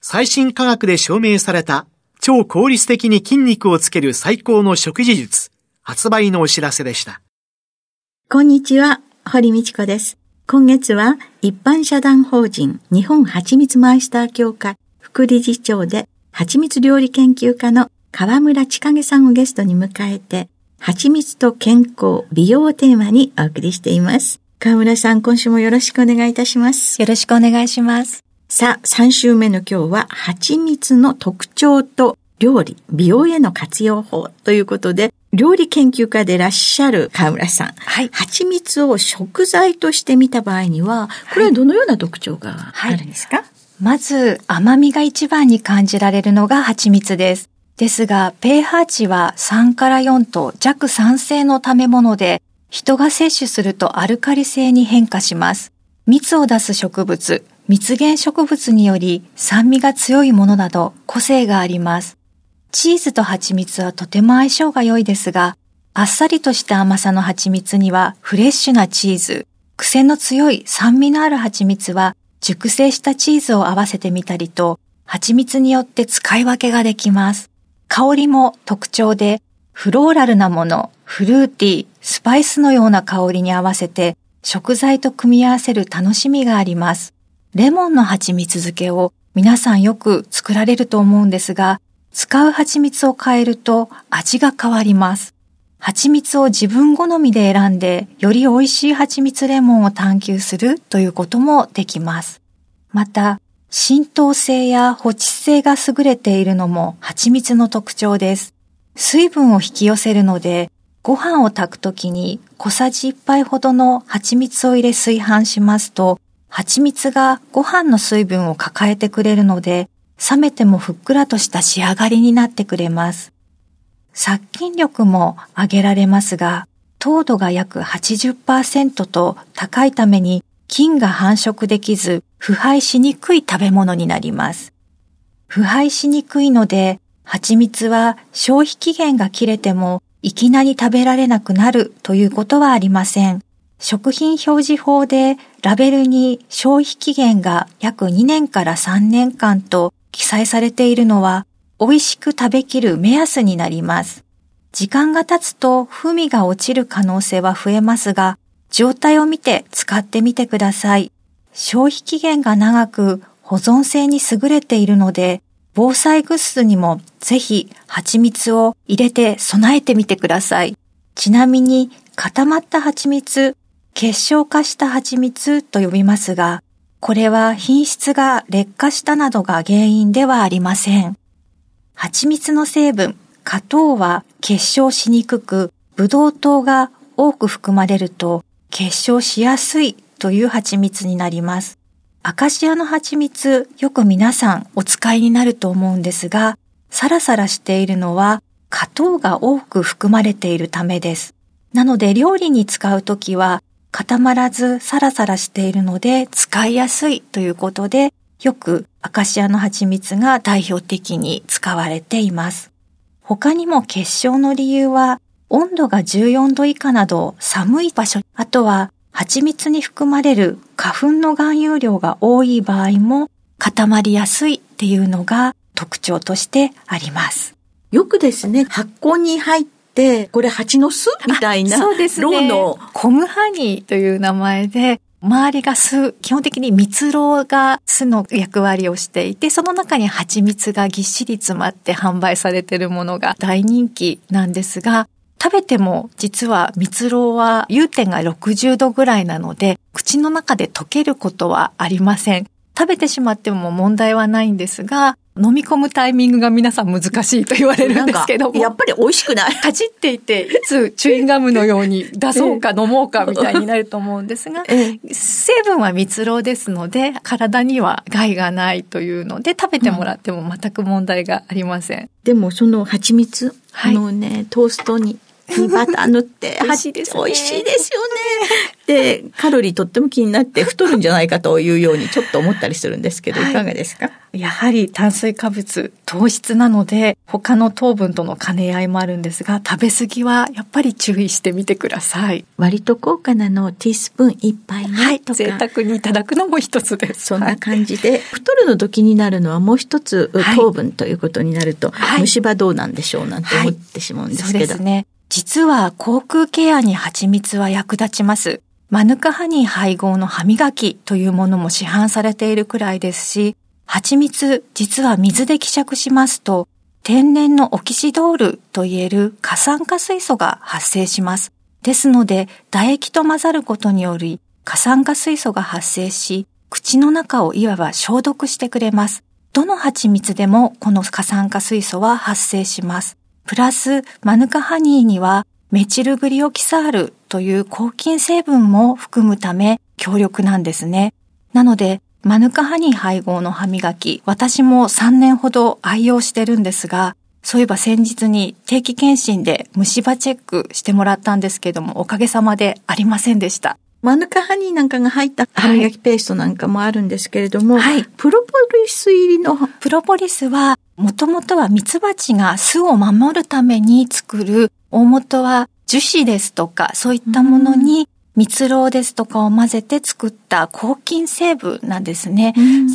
最新科学で証明された超効率的に筋肉をつける最高の食事術、発売のお知らせでした。こんにちは、堀道子です。今月は一般社団法人日本蜂蜜マイスター協会副理事長で蜂蜜料理研究家の河村千景さんをゲストに迎えて蜂蜜と健康、美容をテーマにお送りしています。河村さん、今週もよろしくお願いいたします。よろしくお願いします。さあ、3週目の今日は蜂蜜の特徴と料理、美容への活用法ということで、料理研究家でいらっしゃる河村さん。はい。蜂蜜を食材として見た場合には、これはどのような特徴があるんですか、はい、まず、甘みが一番に感じられるのが蜂蜜です。ですが、pH 値は3から4と弱酸性の食べ物で、人が摂取するとアルカリ性に変化します。蜜を出す植物、蜜源植物により酸味が強いものなど個性があります。チーズと蜂蜜はとても相性が良いですが、あっさりとした甘さの蜂蜜にはフレッシュなチーズ、癖の強い酸味のある蜂蜜は熟成したチーズを合わせてみたりと、蜂蜜によって使い分けができます。香りも特徴で、フローラルなもの、フルーティー、スパイスのような香りに合わせて食材と組み合わせる楽しみがあります。レモンの蜂蜜漬けを皆さんよく作られると思うんですが、使う蜂蜜を変えると味が変わります。蜂蜜を自分好みで選んで、より美味しい蜂蜜レモンを探求するということもできます。また、浸透性や保湿性が優れているのも蜂蜜の特徴です。水分を引き寄せるので、ご飯を炊くときに小さじ1杯ほどの蜂蜜を入れ炊飯しますと、蜂蜜がご飯の水分を抱えてくれるので、冷めてもふっくらとした仕上がりになってくれます。殺菌力も上げられますが、糖度が約80%と高いために菌が繁殖できず腐敗しにくい食べ物になります。腐敗しにくいので、蜂蜜は消費期限が切れてもいきなり食べられなくなるということはありません。食品表示法でラベルに消費期限が約2年から3年間と記載されているのは美味しく食べきる目安になります。時間が経つと風味が落ちる可能性は増えますが、状態を見て使ってみてください。消費期限が長く保存性に優れているので、防災グッズにもぜひ蜂蜜を入れて備えてみてください。ちなみに固まった蜂蜜、結晶化した蜂蜜と呼びますが、これは品質が劣化したなどが原因ではありません。蜂蜜の成分、果糖は結晶しにくく、ブドウ糖が多く含まれると結晶しやすいという蜂蜜になります。アカシアの蜂蜜、よく皆さんお使いになると思うんですが、サラサラしているのは果糖が多く含まれているためです。なので料理に使うときは固まらずサラサラしているので使いやすいということでよくアカシアの蜂蜜が代表的に使われています。他にも結晶の理由は温度が14度以下など寒い場所、あとは蜂蜜に含まれる花粉の含有量が多い場合も固まりやすいっていうのが特徴としてあります。よくですね、発酵に入って、これ蜂の巣？みたいな。そうですね。ロの。コムハニーという名前で、周りが酢、基本的に蜜蝋が酢の役割をしていて、その中に蜂蜜がぎっしり詰まって販売されているものが大人気なんですが、食べても実は蜜蝋は融点が60度ぐらいなので、口の中で溶けることはありません。食べてしまっても問題はないんですが、飲み込むタイミングが皆さん難しいと言われるんですけども。やっぱり美味しくない？かじっていて、いつチューインガムのように出そうか飲もうかみたいになると思うんですが、成分は蜜蝋ですので、体には害がないというので、食べてもらっても全く問題がありません。でもその蜂蜜のね、トーストににバター塗って、美味しいですね。美味しいですよね。で、カロリーとっても気になって太るんじゃないかというようにちょっと思ったりするんですけど、はい、いかがですか？やはり炭水化物、糖質なので、他の糖分との兼ね合いもあるんですが、食べ過ぎはやっぱり注意してみてください。割と高価なのティースプーン一杯ね。はい、贅沢にいただくのも一つです。そんな感じで、はい、太るの時になるのはもう一つ糖分ということになると、はい、虫歯どうなんでしょうなんて思ってしまうんですけど。そうですね。実は口腔ケアに蜂蜜は役立ちます。マヌカハニー配合の歯磨きというものも市販されているくらいですし、蜂蜜実は水で希釈しますと、天然のオキシドールといえる過酸化水素が発生します。ですので、唾液と混ざることにより過酸化水素が発生し、口の中をいわば消毒してくれます。どの蜂蜜でもこの過酸化水素は発生します。プラス、マヌカハニーにはメチルグリオキサールという抗菌成分も含むため強力なんですね。なので、マヌカハニー配合の歯磨き、私も3年ほど愛用してるんですが、そういえば先日に定期検診で虫歯チェックしてもらったんですけども、おかげさまでありませんでした。マヌカハニーなんかが入った歯磨きペーストなんかもあるんですけれども、はい、プロポリス入りのプロポリスは、もともとはミツバチが巣を守るために作る、大元は樹脂ですとか、そういったものに蜜蝋ですとかを混ぜて作った抗菌成分なんですね。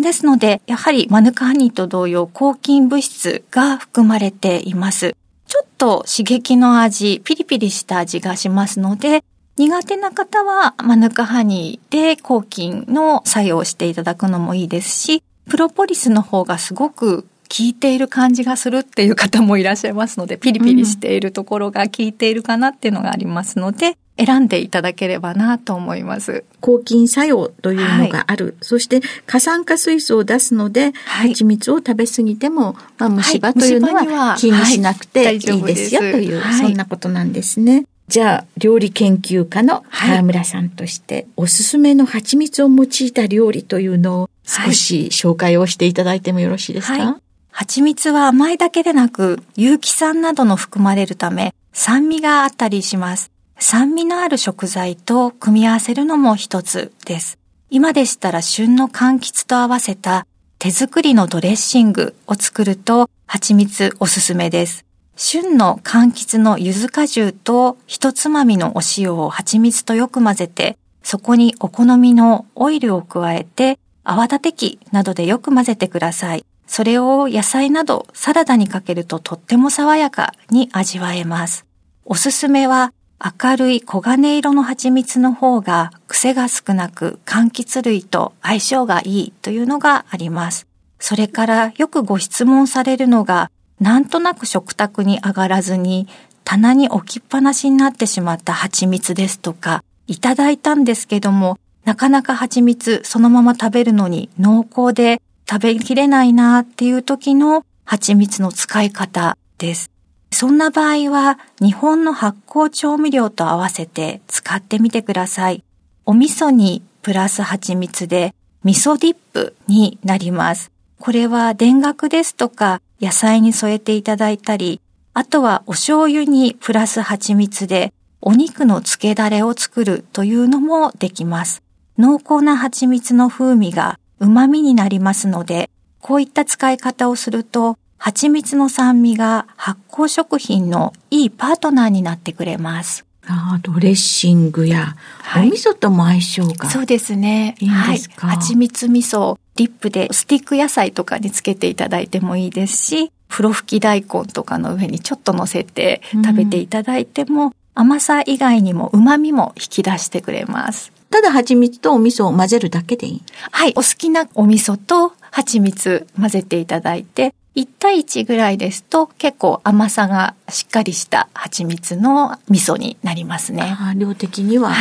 ですので、やはりマヌカハニーと同様、抗菌物質が含まれています。ちょっと刺激の味、ピリピリした味がしますので、苦手な方はマヌカハニーで抗菌の作用をしていただくのもいいですし、プロポリスの方がすごく効いている感じがするっていう方もいらっしゃいますので、ピリピリしているところが効いているかなっていうのがありますので、選んでいただければなと思います。抗菌作用というのがある。はい、そして過酸化水素を出すので、はい、蜂蜜を食べ過ぎても、まあ、虫歯というのは気にしなくてい。いですよという、そんなことなんですね。じゃあ、料理研究家の河村さんとして、はい、おすすめの蜂蜜を用いた料理というのを少し紹介をしていただいてもよろしいですか、はい、蜂蜜は甘いだけでなく、有機酸などの含まれるため、酸味があったりします。酸味のある食材と組み合わせるのも一つです。今でしたら旬の柑橘と合わせた手作りのドレッシングを作ると蜂蜜おすすめです。旬の柑橘の柚子果汁と一つまみのお塩を蜂蜜とよく混ぜて、そこにお好みのオイルを加えて、泡立て器などでよく混ぜてください。それを野菜などサラダにかけるととっても爽やかに味わえます。おすすめは明るい黄金色の蜂蜜の方が癖が少なく柑橘類と相性がいいというのがあります。それからよくご質問されるのがなんとなく食卓に上がらずに棚に置きっぱなしになってしまった蜂蜜ですとか、いただいたんですけども、なかなか蜂蜜そのまま食べるのに濃厚で食べきれないなっていう時の蜂蜜の使い方です。そんな場合は日本の発酵調味料と合わせて使ってみてください。お味噌にプラス蜂蜜で味噌ディップになります。これは田楽ですとか野菜に添えていただいたり、あとはお醤油にプラス蜂蜜でお肉の漬けだれを作るというのもできます。濃厚な蜂蜜の風味が旨味になりますので、こういった使い方をすると、蜂蜜の酸味が発酵食品のいいパートナーになってくれます。あドレッシングや、お味噌とも相性が、そうですね。いいんですか、はい、蜂蜜味噌、ディップでスティック野菜とかにつけていただいてもいいですし、風呂吹き大根とかの上にちょっと乗せて食べていただいても、うん、甘さ以外にも旨味も引き出してくれます。ただ蜂蜜とお味噌を混ぜるだけでいいはい。お好きなお味噌と蜂蜜混ぜていただいて、1対1ぐらいですと結構甘さがしっかりした蜂蜜の味噌になりますね。あ量的には。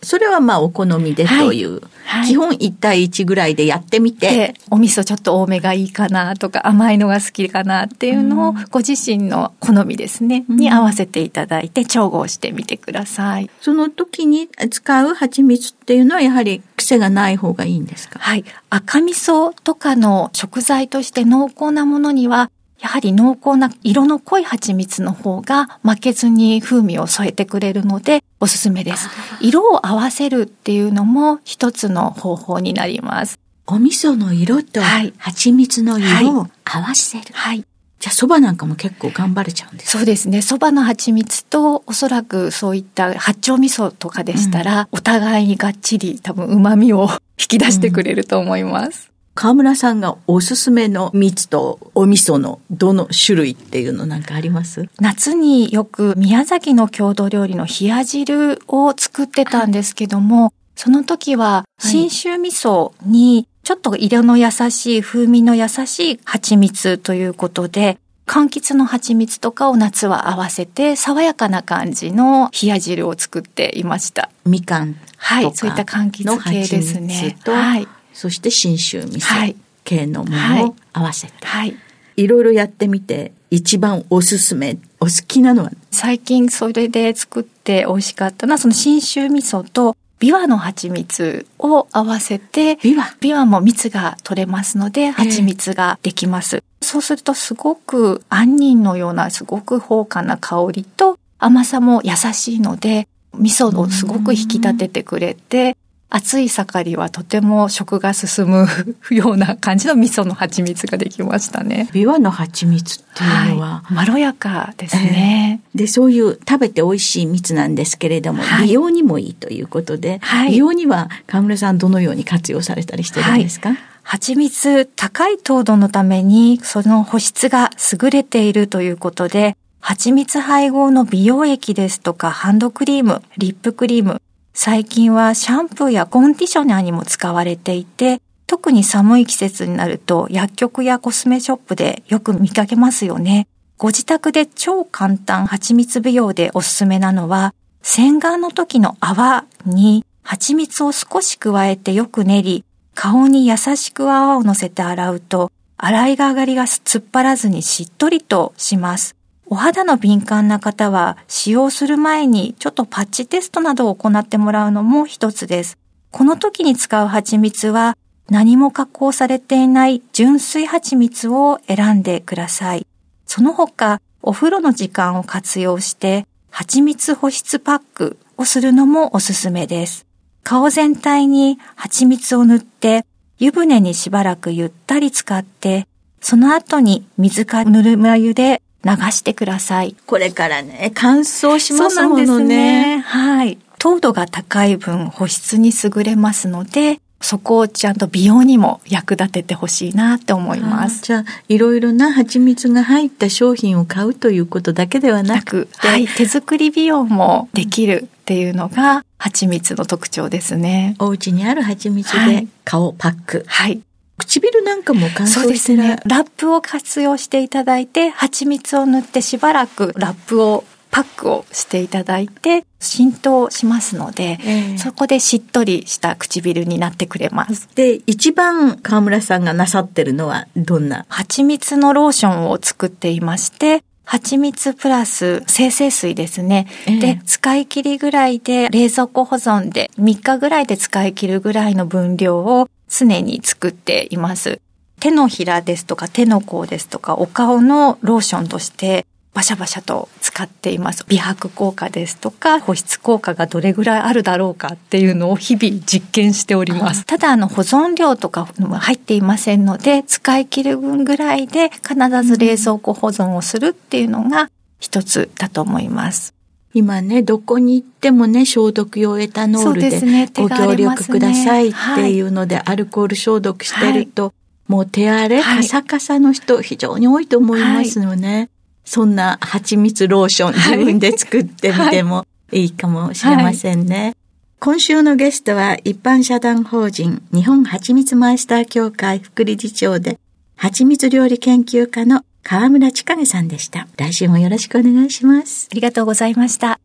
はい。それはまあお好みでという。はい基本1対1ぐらいでやってみて。で、お味噌ちょっと多めがいいかなとか甘いのが好きかなっていうのをうんご自身の好みですね、うんに合わせていただいて調合してみてください。その時に使う蜂蜜っていうのはやはり癖がない方がいいんですか？はい。赤味噌とかの食材として濃厚なものには、やはり濃厚な色の濃い蜂蜜の方が負けずに風味を添えてくれるのでおすすめです。色を合わせるっていうのも一つの方法になります。お味噌の色とはい蜂蜜の色を合わせる。はい。じゃあ蕎麦なんかも結構頑張れちゃうんですかそうですね。蕎麦の蜂蜜とおそらくそういった八丁味噌とかでしたら、お互いにがっちり多分旨味を引き出してくれると思います。川村さんがおすすめの蜜とお味噌のどの種類っていうのなんかあります？夏によく宮崎の郷土料理の冷や汁を作ってたんですけども、その時は信州味噌にちょっと色の優しい風味の優しい蜂蜜ということで、柑橘の蜂蜜とかを夏は合わせて爽やかな感じの冷や汁を作っていました。みかんはい、そういった柑橘系ですねはい。そして信州味噌はい。系のものを合わせて、はい。い、ろいろやってみて一番おすすめお好きなのは？最近それで作って美味しかったのは、その信州味噌とビワの蜂蜜を合わせて、ビワ？ビワも蜜が取れますので、蜂蜜ができます。そうするとすごく杏仁のようなすごく豊かな香りと甘さも優しいので、味噌をすごく引き立ててくれて、暑い盛りはとても食が進む ような感じの味噌の蜂蜜ができましたね。ビワの蜂蜜っていうのは、はい、まろやかですね。でそういう食べて美味しい蜜なんですけれども、はい。美容にもいいということで、はい。美容には川村さんどのように活用されたりしてるんですか、蜂蜜高い糖度のためにその保湿が優れているということで、蜂蜜配合の美容液ですとかハンドクリーム、リップクリーム、最近はシャンプーやコンディショナーにも使われていて、特に寒い季節になると薬局やコスメショップでよく見かけますよね。ご自宅で超簡単蜂蜜美容でおすすめなのは、洗顔の時の泡に蜂蜜を少し加えてよく練り、顔に優しく泡を乗せて洗うと、洗いが上がりが突っ張らずにしっとりとします。お肌の敏感な方は使用する前にちょっとパッチテストなどを行ってもらうのも一つです。この時に使う蜂蜜は何も加工されていない純粋蜂蜜を選んでください。その他、お風呂の時間を活用して蜂蜜保湿パックをするのもおすすめです。顔全体に蜂蜜を塗って湯船にしばらくゆったり使って、その後に水かぬるま湯で流してください。これからね、乾燥しますもそうなんですのね。ね。はい。糖度が高い分保湿に優れますので、そこをちゃんと美容にも役立ててほしいなって思います。じゃあ、いろいろな蜂蜜が入った商品を買うということだけではななくく、はい、手作り美容もできるっていうのが蜂蜜の特徴ですね。お家にある蜂蜜ではい顔パック。はい。唇なんかも乾燥してる。ですね。ラップを活用していただいて、蜂蜜を塗ってしばらくラップをパックをしていただいて浸透しますので、ええそこでしっとりした唇になってくれます。で、一番川村さんがなさってるのはどんな？蜂蜜のローションを作っていまして、蜂蜜プラス生成水ですね。ええで、使い切りぐらいで冷蔵庫保存で3日ぐらいで使い切るぐらいの分量を常に作っています。手のひらですとか手の甲ですとかお顔のローションとしてバシャバシャと使っています。美白効果ですとか保湿効果がどれぐらいあるだろうかっていうのを日々実験しております。ただあの保存量とか入っていませんので使い切る分ぐらいで必ず冷蔵庫保存をするっていうのが一つだと思います。今ね、どこに行ってもね、消毒用エタノールでご協力くださいっていうので、アルコール消毒してると、もう手荒れ、はい。カサカサの人非常に多いと思いますよね。そんな蜂蜜ローションはい。自分で作ってみても い。いかもしれませんね。今週のゲストは一般社団法人日本蜂蜜マイスター協会副理事長で蜂蜜料理研究家の河村千景さんでした。来週もよろしくお願いします。ありがとうございました。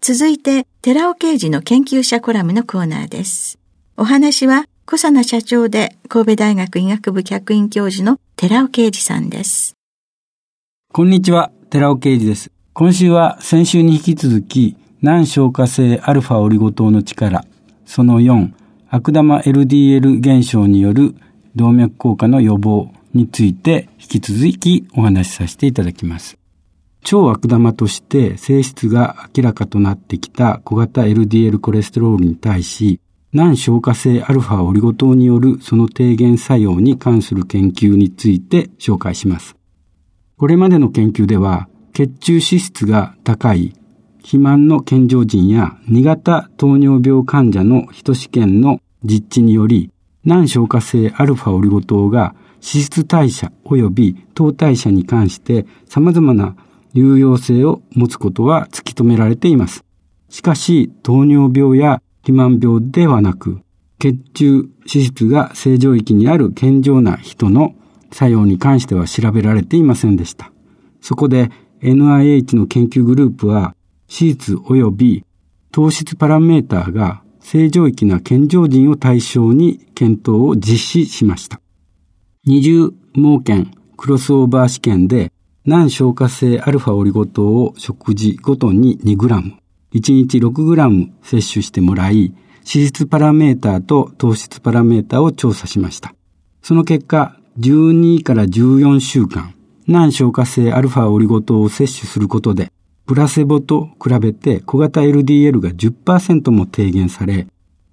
続いて、寺尾刑事の研究者コラムのコーナーです。お話は、小佐奈社長で神戸大学医学部客員教授の寺尾啓二さんです。こんにちは、寺尾啓二です。今週は先週に引き続き、難消化性アルファオリゴ糖の力、その4、悪玉 LDL 現象による動脈硬化の予防について引き続きお話しさせていただきます。超悪玉として性質が明らかとなってきた小型 LDL コレステロールに対し、難消化性アルファオリゴ糖によるその低減作用に関する研究について紹介します。これまでの研究では、血中脂質が高い肥満の健常人や2型糖尿病患者の人試験の実地により、難消化性アルファオリゴ糖が脂質代謝及び糖代謝に関して様々な有用性を持つことは突き止められています。しかし、糖尿病や肥満病ではなく、血中脂質が正常域にある健常な人の作用に関しては調べられていませんでした。そこで NIH の研究グループは脂質及び糖質パラメーターが正常域な健常人を対象に検討を実施しました。二重盲検クロスオーバー試験で難消化性アルファオリゴ糖を食事ごとに 2g、1日 6g 摂取してもらい、脂質パラメーターと糖質パラメーターを調査しました。その結果、12から14週間、難消化性アルファオリゴ糖を摂取することで、プラセボと比べて小型 LDL が10%も低減され、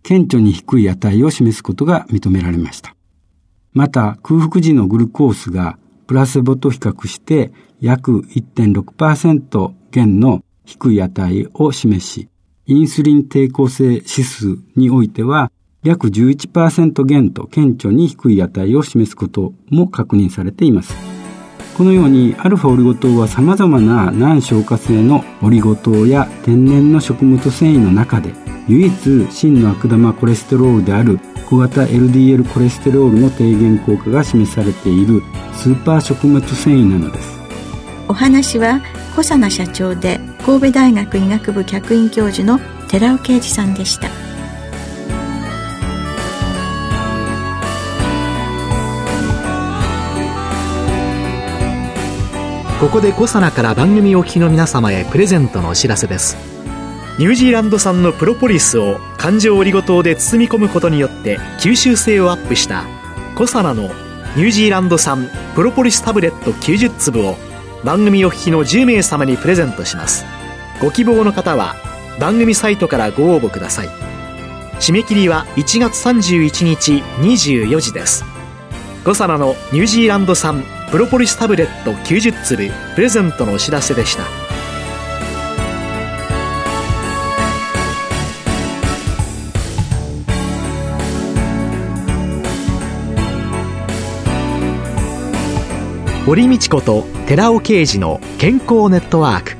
顕著に低い値を示すことが認められました。また、空腹時のグルコースがプラセボと比較して約1.6%減の低い値を示し、インスリン抵抗性指数においては約11%減と顕著に低い値を示すことも確認されています。このようにアルファオリゴ糖は様々な難消化性のオリゴ糖や天然の食物繊維の中で唯一真の悪玉コレステロールである小型 LDL コレステロールの低減効果が示されているスーパー食物繊維なのですお話は小佐奈社長で神戸大学医学部客員教授の寺尾啓二さんでした。ここでコサナから番組お聞きの皆様へプレゼントのお知らせです。ニュージーランド産のプロポリスを環状オリゴ糖で包み込むことによって吸収性をアップしたコサナのニュージーランド産プロポリスタブレット90粒を番組お聞きの10名様にプレゼントします。ご希望の方は番組サイトからご応募ください。締め切りは1月31日24時です。コサナのニュージーランド産プロポリスタブレット90粒プレゼントのお知らせでした堀道子と寺尾啓二の健康ネットワーク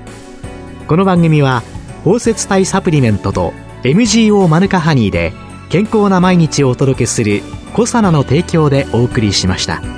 この番組は包摂体サプリメントと MGO マヌカハニーで健康な毎日をお届けする「コサナの提供」でお送りしました。